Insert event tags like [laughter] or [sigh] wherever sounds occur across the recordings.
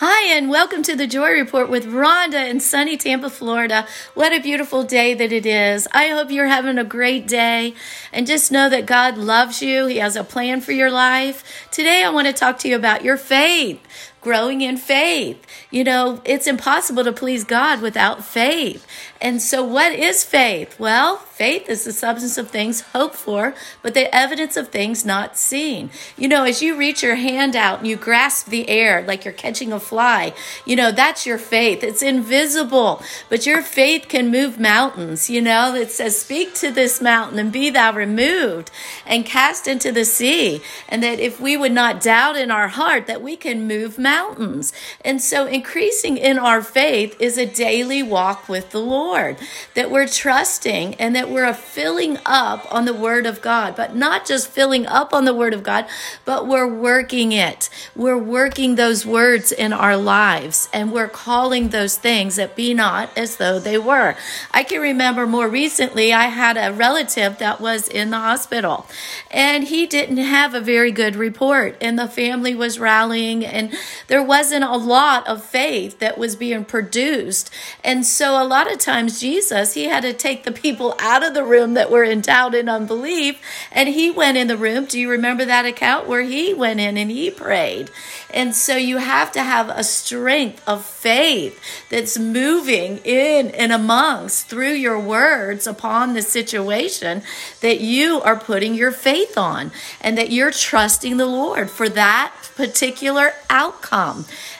Hi, and welcome to the Joy Report with Rhonda in sunny Tampa, Florida. What a beautiful day that it is. I hope you're having a great day and just know that God loves you. He has a plan for your life. Today, I want to talk to you about your faith growing in faith. You know, it's impossible to please God without faith. And so, what is faith? Well, faith is the substance of things hoped for, but the evidence of things not seen. You know, as you reach your hand out and you grasp the air like you're catching a fly, you know, that's your faith. It's invisible, but your faith can move mountains. You know, it says, Speak to this mountain and be thou removed and cast into the sea. And that if we would not doubt in our heart that we can move mountains. And so, increasing in our faith is a daily walk with the Lord. Lord, that we're trusting and that we're filling up on the Word of God, but not just filling up on the Word of God, but we're working it. We're working those words in our lives and we're calling those things that be not as though they were. I can remember more recently, I had a relative that was in the hospital and he didn't have a very good report, and the family was rallying, and there wasn't a lot of faith that was being produced. And so, a lot of times, Jesus, he had to take the people out of the room that were in doubt and unbelief, and he went in the room. Do you remember that account where he went in and he prayed? And so you have to have a strength of faith that's moving in and amongst through your words upon the situation that you are putting your faith on and that you're trusting the Lord for that particular outcome.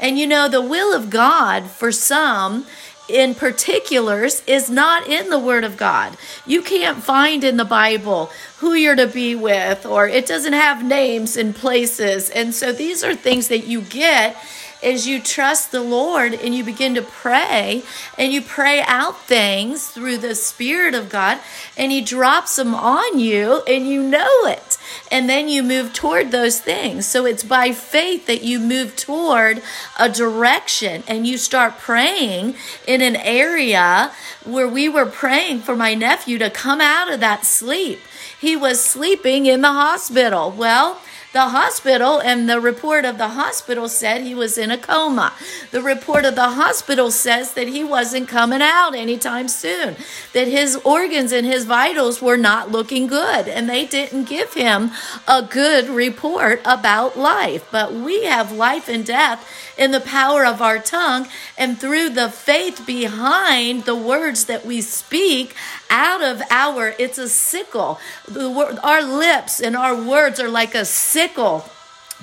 And you know, the will of God for some in particulars is not in the Word of God. You can't find in the Bible who you're to be with, or it doesn't have names and places. And so these are things that you get as you trust the Lord and you begin to pray and you pray out things through the Spirit of God and He drops them on you and you know it. And then you move toward those things. So it's by faith that you move toward a direction and you start praying in an area where we were praying for my nephew to come out of that sleep. He was sleeping in the hospital. Well, the hospital and the report of the hospital said he was in a coma. The report of the hospital says that he wasn't coming out anytime soon, that his organs and his vitals were not looking good, and they didn't give him a good report about life. But we have life and death in the power of our tongue and through the faith behind the words that we speak out of our it's a sickle. The our lips and our words are like a sickle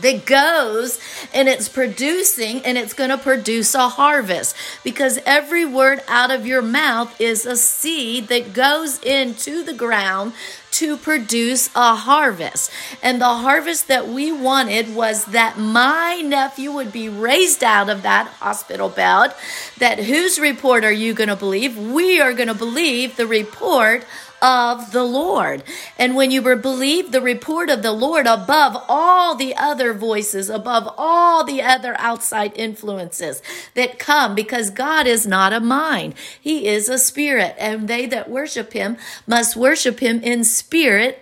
that goes and it's producing and it's going to produce a harvest because every word out of your mouth is a seed that goes into the ground to produce a harvest. And the harvest that we wanted was that my nephew would be raised out of that hospital bed. That whose report are you going to believe? We are going to believe the report of the Lord. And when you believe the report of the Lord above all the other voices, above all the other outside influences that come, because God is not a mind, He is a spirit, and they that worship Him must worship Him in spirit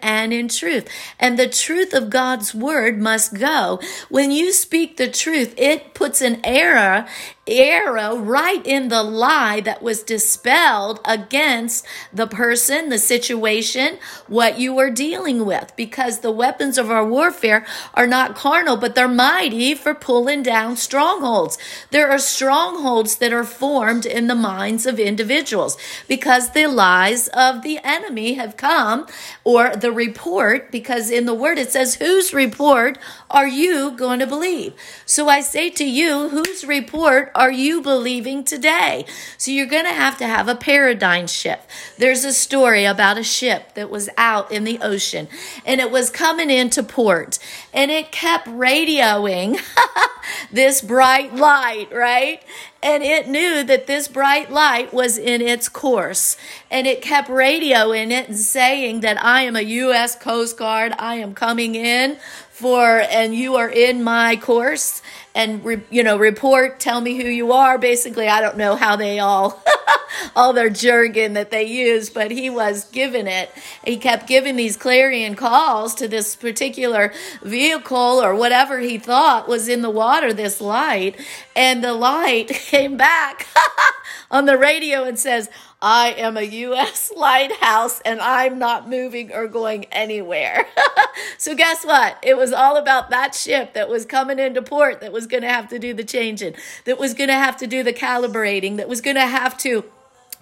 and in truth. And the truth of God's word must go. When you speak the truth, it puts an error arrow right in the lie that was dispelled against the person, the situation, what you are dealing with. Because the weapons of our warfare are not carnal, but they're mighty for pulling down strongholds. There are strongholds that are formed in the minds of individuals because the lies of the enemy have come, or the report, because in the word it says, Whose report are you going to believe? So I say to you, whose report are you believing today? So you're going to have to have a paradigm shift. There's a story about a ship that was out in the ocean and it was coming into port and it kept radioing [laughs] this bright light, right? and it knew that this bright light was in its course. And it kept radioing it and saying that I am a U.S. Coast Guard. I am coming in for, and you are in my course and re, you know report tell me who you are. Basically i don't know how they all [laughs] all their jargon that they use but he was given it. He kept giving these clarion calls to this particular vehicle or whatever he thought was in the water this light and the light [laughs] came back [laughs] on the radio and says I am a U.S. [laughs] lighthouse and I'm not moving or going anywhere. [laughs] so, guess what? It was all about that ship that was coming into port that was going to have to do the changing, that was going to have to do the calibrating, that was going to have to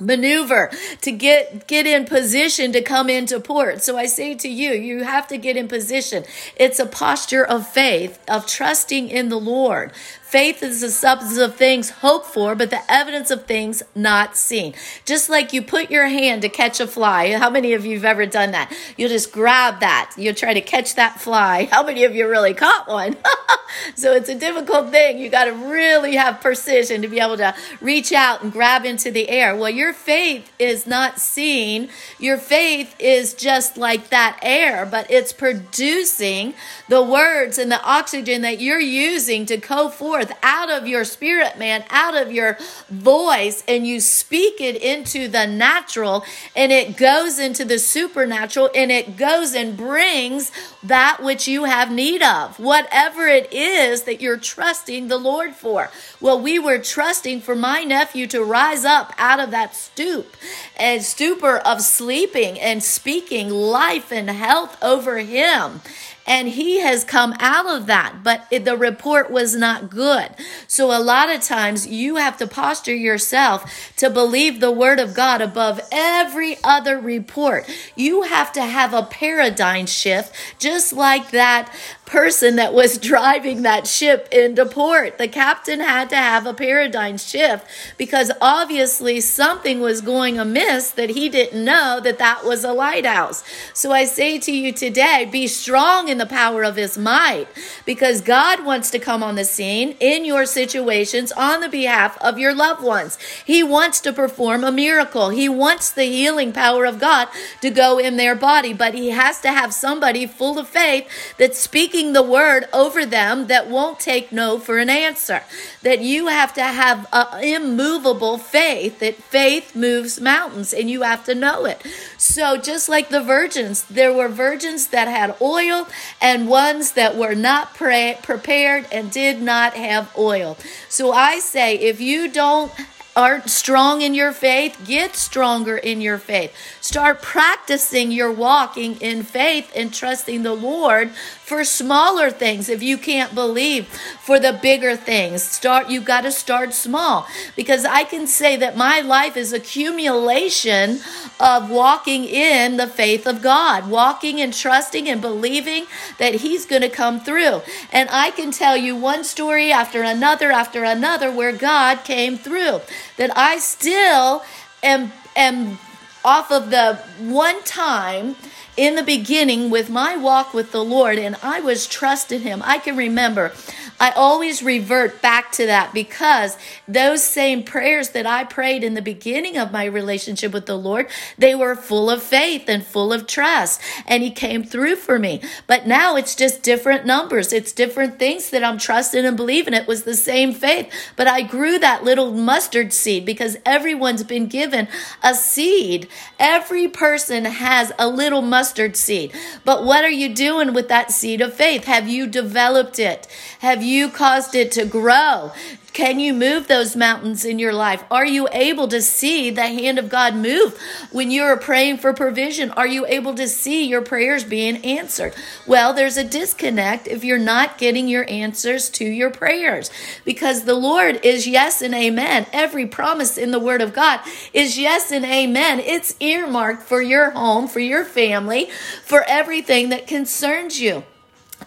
maneuver to get get in position to come into port so i say to you you have to get in position it's a posture of faith of trusting in the lord Faith is the substance of things hoped for, but the evidence of things not seen. Just like you put your hand to catch a fly. How many of you have ever done that? You just grab that. You try to catch that fly. How many of you really caught one? [laughs] so it's a difficult thing. You got to really have precision to be able to reach out and grab into the air. Well, your faith is not seen. Your faith is just like that air, but it's producing the words and the oxygen that you're using to go forth forth out of your spirit, man, out of your voice, and you speak it into the natural, and it goes into the supernatural, and it goes and brings that which you have need of, whatever it is that you're trusting the Lord for. Well, we were trusting for my nephew to rise up out of that stoop and stupor of sleeping and speaking life and health over him and he has come out of that but the report was not good so a lot of times you have to posture yourself to believe the word of god above every other report you have to have a paradigm shift just like that person that was [laughs] driving that ship into port. The captain had to have a paradigm shift because obviously something was going amiss that he didn't know that that was a lighthouse. So I say to you today, be strong in the power of his might because God wants to come on the scene in your situations on the behalf of your loved ones. He wants to perform a miracle. He wants the healing power of God to go in their body, but he has to have somebody full of faith that's speaking the word over them that won't take no for an answer. That you have to have immovable faith, that faith moves mountains, and you have to know it. So, just like the virgins, there were virgins that had oil and ones that were not pre- prepared and did not have oil. So, I say, if you don't aren't strong in your faith, get stronger in your faith. Start practicing your walking in faith and trusting the Lord for smaller things if you can't believe for the bigger things. Start you got to start small because I can say that my life is accumulation of walking in the faith of God, walking and trusting and believing that he's going to come through. And I can tell you one story after another after another where God came through that I still am am off of the one time in the beginning with my walk with the Lord, and I was trusting Him. I can remember I always revert back to that because those same prayers that I prayed in the beginning of my relationship with the Lord, they were full of faith and full of trust, and He came through for me. But now it's just different numbers, it's different things that I'm trusting and believing. It was the same faith, but I grew that little mustard seed because everyone's been given a seed. Every person has a little mustard seed. But what are you doing with that seed of faith? Have you developed it? Have you caused it to grow? Can you move those mountains in your life? Are you able to see the hand of God move when you're praying for provision? Are you able to see your prayers being answered? Well, there's a disconnect if you're not getting your answers to your prayers because the Lord is yes and amen. Every promise in the Word of God is yes and amen. It's earmarked for your home, for your family, for everything that concerns you.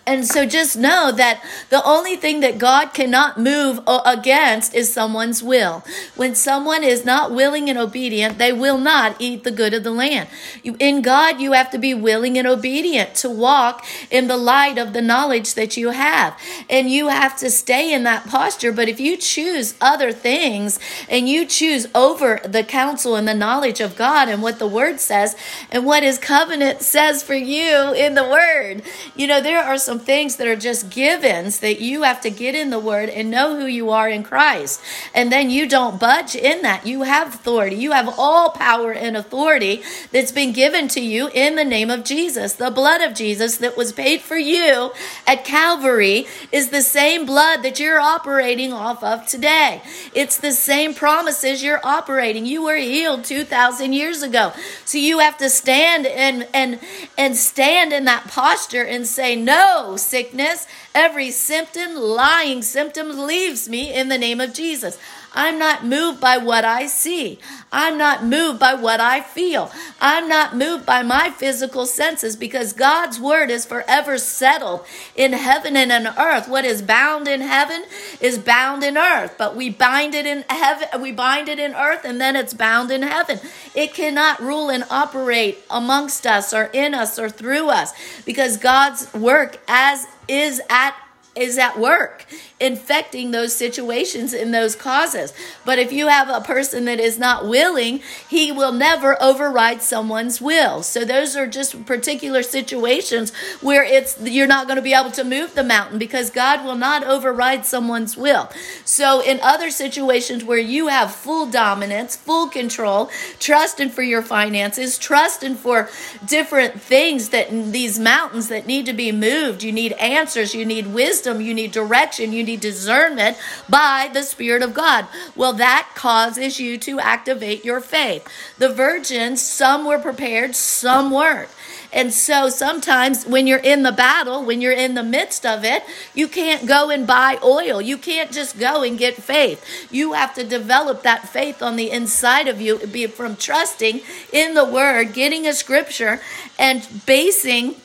And so just know that the only thing that God cannot move against is someone's will. When someone is not willing and obedient, they will not eat the good of the land. In God, you have to be willing and obedient to walk in the light of the knowledge that you have. And you have to stay in that posture. But if you choose other things and you choose over the counsel and the knowledge of God and what the word says and what his covenant says for you in the word, you know, there are some some things that are just givens that you have to get in the word and know who you are in Christ. And then you don't budge in that. You have authority. You have all power and authority that's been given to you in the name of Jesus. The blood of Jesus that was paid for you at Calvary is the same blood that you're operating off of today. It's the same promises you're operating. You were healed 2000 years ago. So you have to stand and and and stand in that posture and say no sickness. Every symptom lying symptom leaves me in the name of Jesus I'm not moved by what I see. I'm not moved by what I feel. I'm not moved by my physical senses because God's word is forever settled in heaven and in earth. What is bound in heaven is bound in earth, but we bind it in heaven, we bind it in earth and then it's bound in heaven. It cannot rule and operate amongst us or in us or through us because God's work as is at is at work infecting those situations and those causes. But if you have a person that is not willing, he will never override someone's will. So those are just particular situations where it's you're not going to be able to move the mountain because God will not override someone's will. So in other situations where you have full dominance, full control, trusting for your finances, trusting for different things that these mountains that need to be moved, you need answers, you need wisdom, you need direction, you need discernment by the Spirit of God. Well, that causes you to activate your faith. The virgins, some were prepared, some weren't. And so sometimes when you're in the battle, when you're in the midst of it, you can't go and buy oil. You can't just go and get faith. You have to develop that faith on the inside of you, be from trusting in the word, getting a scripture, and basing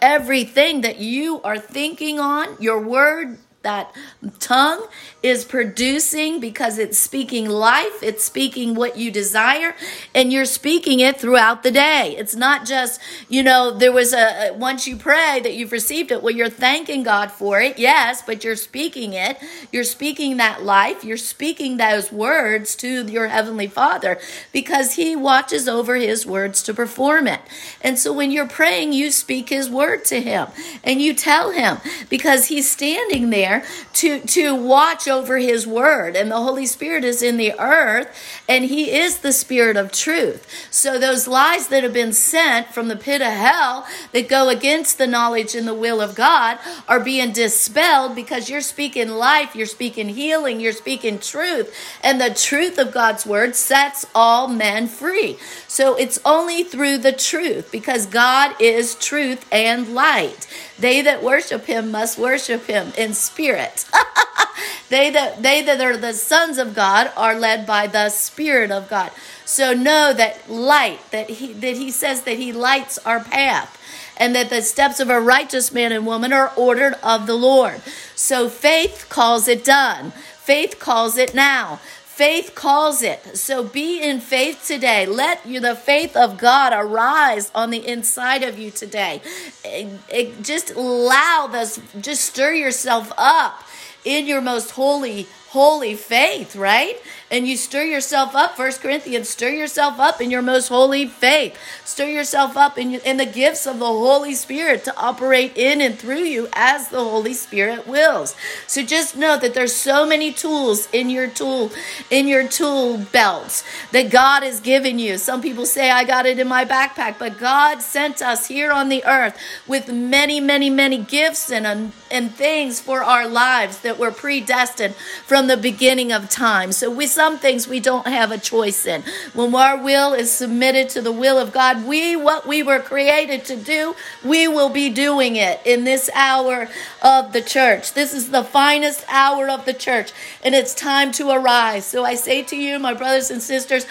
everything that you are thinking on, your word, that tongue is producing because it's speaking life, it's speaking what you desire, and you're speaking it throughout the day. It's not just, you know, there was a, once you pray that you've received it, well, you're thanking God for it, yes, but you're speaking it. You're speaking that life, you're speaking those words to your Heavenly Father because He watches over His words to perform it. And so when you're praying, you speak His word to Him and you tell Him because He's standing there to, to watch over his word. And the Holy Spirit is in the earth, and he is the spirit of truth. So those lies that have been sent from the pit of hell that go against the knowledge and the will of God are being dispelled because you're speaking life, you're speaking healing, you're speaking truth. And the truth of God's word sets all men free. So it's only through the truth because God is truth and light. They that worship him must worship him in spirit. [laughs] they that they that are the sons of God are led by the spirit of God. So know that light that he that he says that he lights our path and that the steps of a righteous man and woman are ordered of the Lord. So faith calls it done. Faith calls it now. Faith calls it. So be in faith today. Let you, the faith of God arise on the inside of you today. It, just allow this, just stir yourself up in your most holy, holy faith, right? And you stir yourself up. First Corinthians, stir yourself up in your most holy faith. Stir yourself up in, in the gifts of the Holy Spirit to operate in and through you as the Holy Spirit wills. So just know that there's so many tools in your tool in your tool belts that God has given you. Some people say I got it in my backpack, but God sent us here on the earth with many, many, many gifts and um, and things for our lives that were predestined from the beginning of time. So we some things we don't have a choice in. When our will is submitted to the will of God, we, what we were created to do, we will be doing it in this hour of the church. This is the finest hour of the church, and it's time to arise. So I say to you, my brothers and sisters,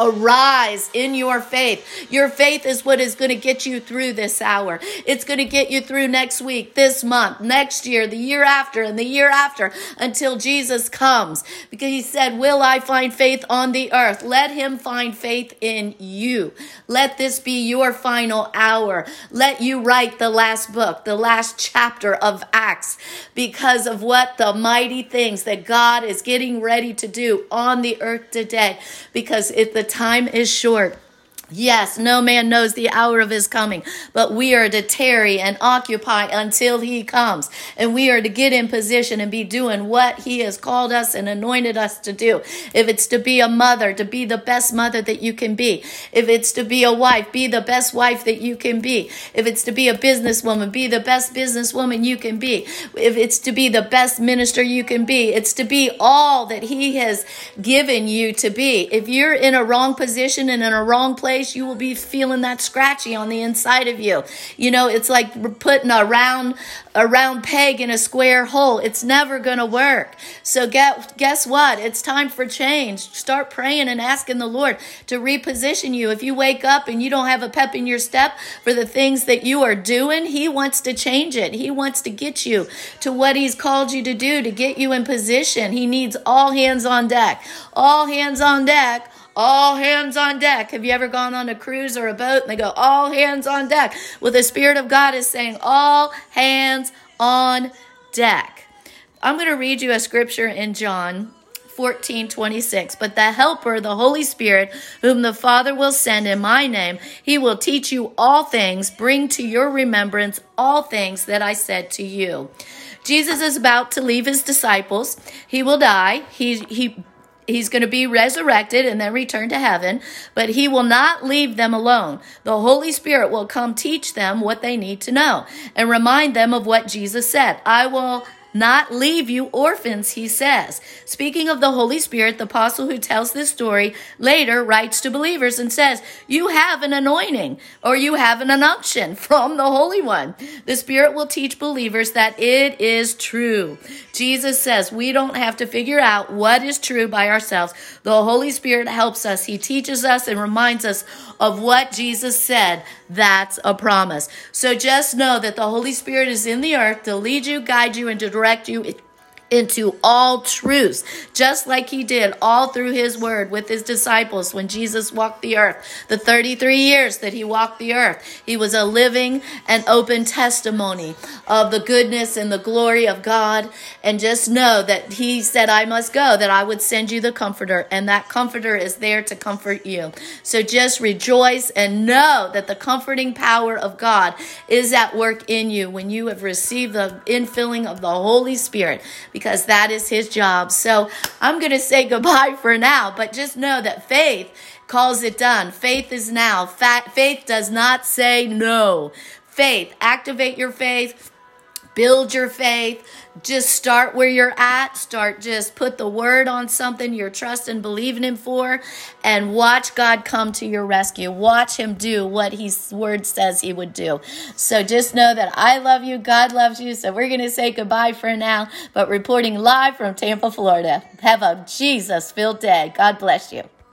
Arise in your faith. Your faith is what is going to get you through this hour. It's going to get you through next week, this month, next year, the year after, and the year after until Jesus comes. Because he said, Will I find faith on the earth? Let him find faith in you. Let this be your final hour. Let you write the last book, the last chapter of Acts because of what the mighty things that God is getting ready to do on the earth today. Because if the time is short. Yes, no man knows the hour of his coming, but we are to tarry and occupy until he comes. And we are to get in position and be doing what he has called us and anointed us to do. If it's to be a mother, to be the best mother that you can be. If it's to be a wife, be the best wife that you can be. If it's to be a businesswoman, be the best businesswoman you can be. If it's to be the best minister you can be, it's to be all that he has given you to be. If you're in a wrong position and in a wrong place, place, you will be feeling that scratchy on the inside of you. You know, it's like putting a round a round peg in a square hole. It's never going to work. So get, guess what? It's time for change. Start praying and asking the Lord to reposition you. If you wake up and you don't have a pep in your step for the things that you are doing, he wants to change it. He wants to get you to what he's called you to do to get you in position. He needs all hands on deck. All hands on deck all hands on deck. Have you ever gone on a cruise or a boat and they go, all hands on deck? Well, the Spirit of God is saying, all hands on deck. I'm going to read you a scripture in John 14 26. But the Helper, the Holy Spirit, whom the Father will send in my name, he will teach you all things, bring to your remembrance all things that I said to you. Jesus is about to leave his disciples. He will die. He, he He's going to be resurrected and then return to heaven, but he will not leave them alone. The Holy Spirit will come teach them what they need to know and remind them of what Jesus said. I will not leave you orphans, he says. Speaking of the Holy Spirit, the apostle who tells this story later writes to believers and says, You have an anointing or you have an unction from the Holy One. The Spirit will teach believers that it is true. Jesus says we don't have to figure out what is true by ourselves. The Holy Spirit helps us. He teaches us and reminds us of what Jesus said. That's a promise. So just know that the Holy Spirit is in the earth to lead you, guide you, and to direct you into all truths, just like he did all through his word with his disciples when Jesus walked the earth. The 33 years that he walked the earth, he was a living and open testimony of the goodness and the glory of God. And just know that he said, I must go, that I would send you the comforter, and that comforter is there to comfort you. So just rejoice and know that the comforting power of God is at work in you when you have received the infilling of the Holy Spirit because that is his job. So I'm going to say goodbye for now, but just know that faith calls it done. Faith is now. Faith does not say no. Faith, activate your faith, build your faith just start where you're at. Start just put the word on something you're trusting, believing him for, and watch God come to your rescue. Watch him do what his word says he would do. So just know that I love you, God loves you. So we're going to say goodbye for now, but reporting live from Tampa, Florida. Have a Jesus filled day. God bless you.